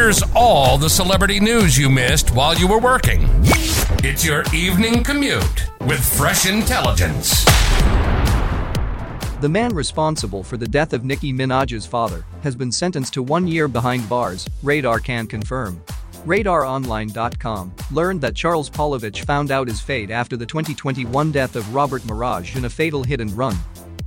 Here's all the celebrity news you missed while you were working. It's your evening commute with fresh intelligence. The man responsible for the death of Nicki Minaj's father has been sentenced to one year behind bars, Radar can confirm. RadarOnline.com learned that Charles Polevich found out his fate after the 2021 death of Robert Maraj in a fatal hit and run.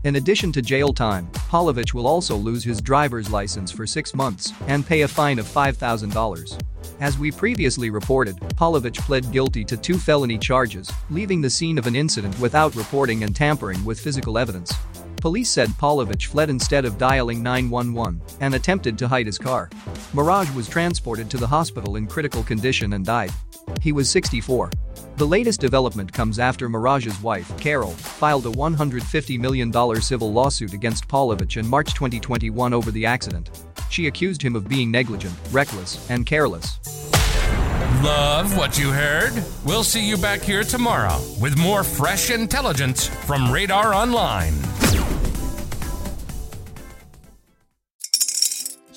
In addition to jail time, Polevich will also lose his driver's license for six months and pay a fine of $5,000. As we previously reported, Polevich pled guilty to two felony charges, leaving the scene of an incident without reporting and tampering with physical evidence. Police said Polevich fled instead of dialing 911 and attempted to hide his car. Maraj was transported to the hospital in critical condition and died. He was 64. The latest development comes after Maraj's wife, Carol, filed a $150 million civil lawsuit against Polevich in March 2021 over the accident. She accused him of being negligent, reckless, and careless. Love what you heard? We'll see you back here tomorrow with more fresh intelligence from Radar Online.